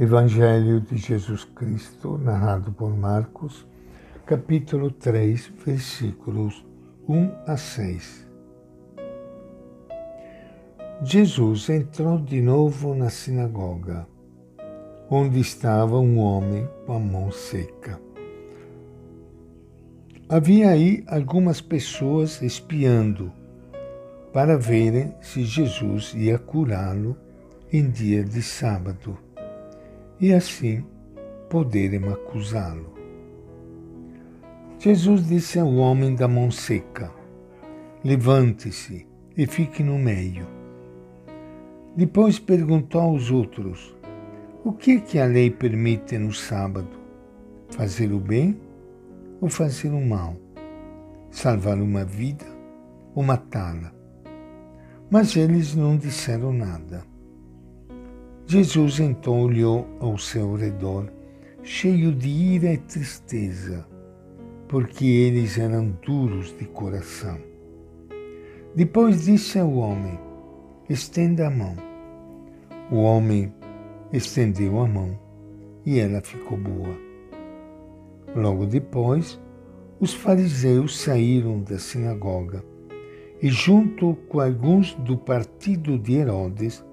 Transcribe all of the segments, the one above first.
Evangelho de Jesus Cristo, narrado por Marcos, capítulo 3, versículos 1 a 6. Jesus entrou de novo na sinagoga, onde estava um homem com a mão seca. Havia aí algumas pessoas espiando para verem se Jesus ia curá-lo em dia de sábado e assim poderem acusá-lo. Jesus disse ao homem da mão seca: Levante-se e fique no meio. Depois perguntou aos outros: O que é que a lei permite no sábado? Fazer o bem ou fazer o mal? Salvar uma vida ou matá-la? Mas eles não disseram nada. Jesus então olhou ao seu redor, cheio de ira e tristeza, porque eles eram duros de coração. Depois disse ao homem: Estenda a mão. O homem estendeu a mão e ela ficou boa. Logo depois, os fariseus saíram da sinagoga e, junto com alguns do partido de Herodes,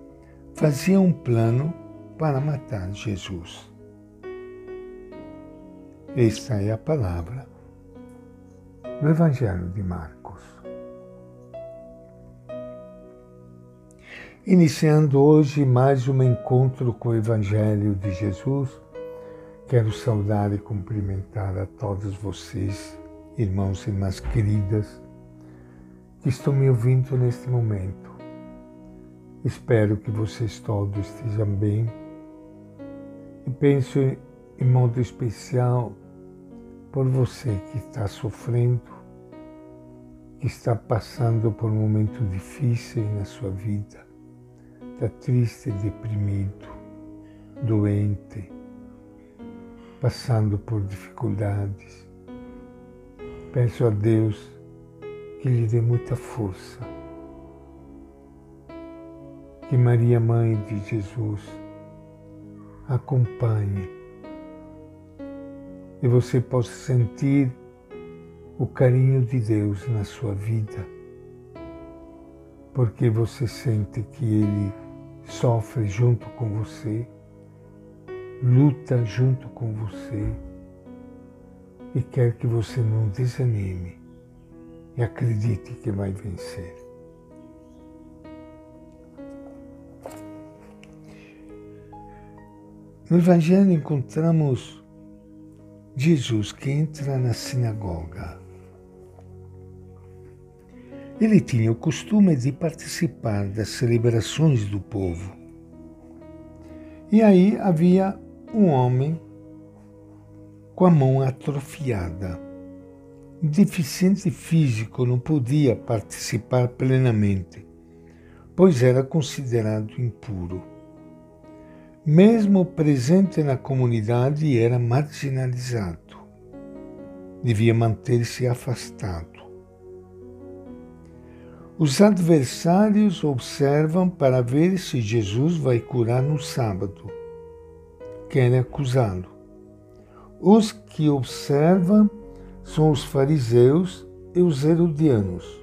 fazia um plano para matar Jesus. Esta é a palavra do Evangelho de Marcos. Iniciando hoje mais um encontro com o Evangelho de Jesus, quero saudar e cumprimentar a todos vocês, irmãos e irmãs queridas, que estão me ouvindo neste momento Espero que vocês todos estejam bem e penso em modo especial por você que está sofrendo, que está passando por um momento difícil na sua vida, está triste, deprimido, doente, passando por dificuldades. Peço a Deus que lhe dê muita força que Maria, Mãe de Jesus, acompanhe e você possa sentir o carinho de Deus na sua vida, porque você sente que Ele sofre junto com você, luta junto com você e quer que você não desanime e acredite que vai vencer. No Evangelho encontramos Jesus que entra na sinagoga. Ele tinha o costume de participar das celebrações do povo. E aí havia um homem com a mão atrofiada. deficiente físico não podia participar plenamente, pois era considerado impuro mesmo presente na comunidade, era marginalizado. Devia manter-se afastado. Os adversários observam para ver se Jesus vai curar no sábado. Querem acusá-lo. Os que observam são os fariseus e os herodianos.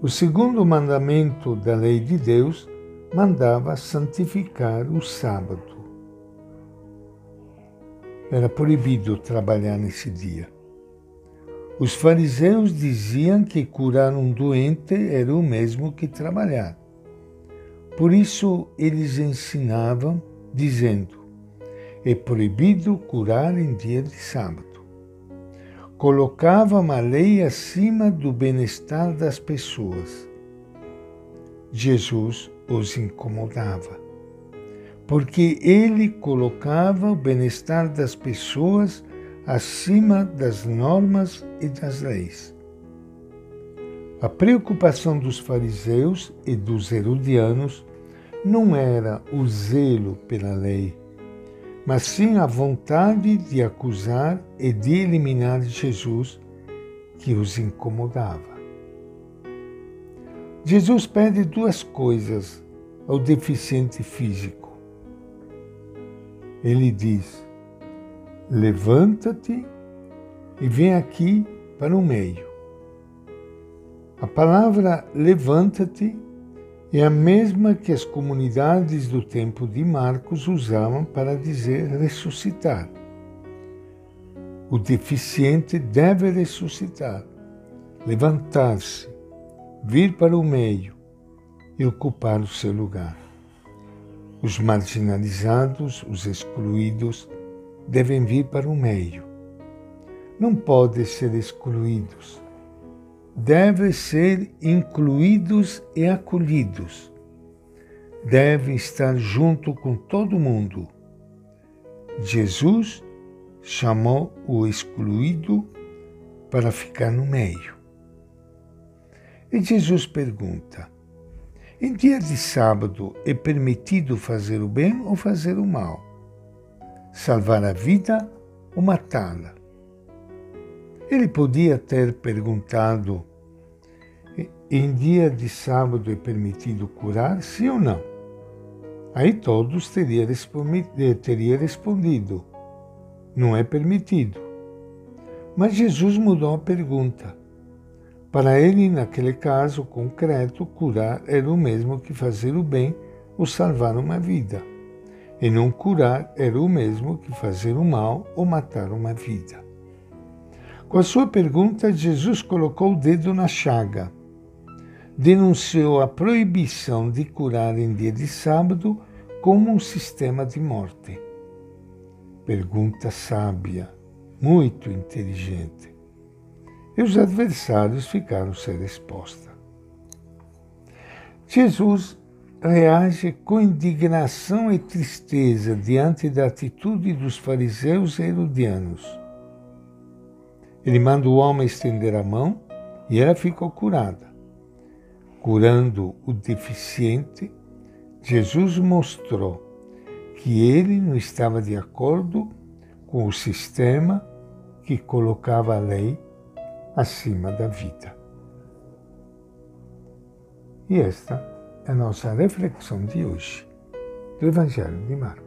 O segundo mandamento da lei de Deus mandava santificar o sábado. Era proibido trabalhar nesse dia. Os fariseus diziam que curar um doente era o mesmo que trabalhar. Por isso eles ensinavam, dizendo: é proibido curar em dia de sábado. Colocavam a lei acima do bem-estar das pessoas. Jesus os incomodava, porque ele colocava o bem-estar das pessoas acima das normas e das leis. A preocupação dos fariseus e dos herodianos não era o zelo pela lei, mas sim a vontade de acusar e de eliminar Jesus que os incomodava. Jesus pede duas coisas ao deficiente físico: ele diz: Levanta-te e vem aqui para o meio. A palavra levanta-te é a mesma que as comunidades do tempo de Marcos usavam para dizer ressuscitar. O deficiente deve ressuscitar, levantar-se, vir para o meio e ocupar o seu lugar. Os marginalizados, os excluídos, devem vir para o meio. Não podem ser excluídos. Devem ser incluídos e acolhidos. Devem estar junto com todo mundo. Jesus chamou o excluído para ficar no meio. E Jesus pergunta: em dia de sábado é permitido fazer o bem ou fazer o mal? Salvar a vida ou matá-la? Ele podia ter perguntado: em dia de sábado é permitido curar, sim ou não? Aí todos teriam respondido, teria respondido: não é permitido. Mas Jesus mudou a pergunta. Para ele, naquele caso concreto, curar era o mesmo que fazer o bem ou salvar uma vida. E não curar era o mesmo que fazer o mal ou matar uma vida. Com a sua pergunta, Jesus colocou o dedo na chaga. Denunciou a proibição de curar em dia de sábado como um sistema de morte. Pergunta sábia, muito inteligente. E os adversários ficaram sem resposta. Jesus reage com indignação e tristeza diante da atitude dos fariseus e herodianos. Ele manda o homem estender a mão e ela ficou curada. Curando o deficiente, Jesus mostrou que ele não estava de acordo com o sistema que colocava a lei acima da vida. E esta é a nossa reflexão de hoje do Evangelho de Marcos.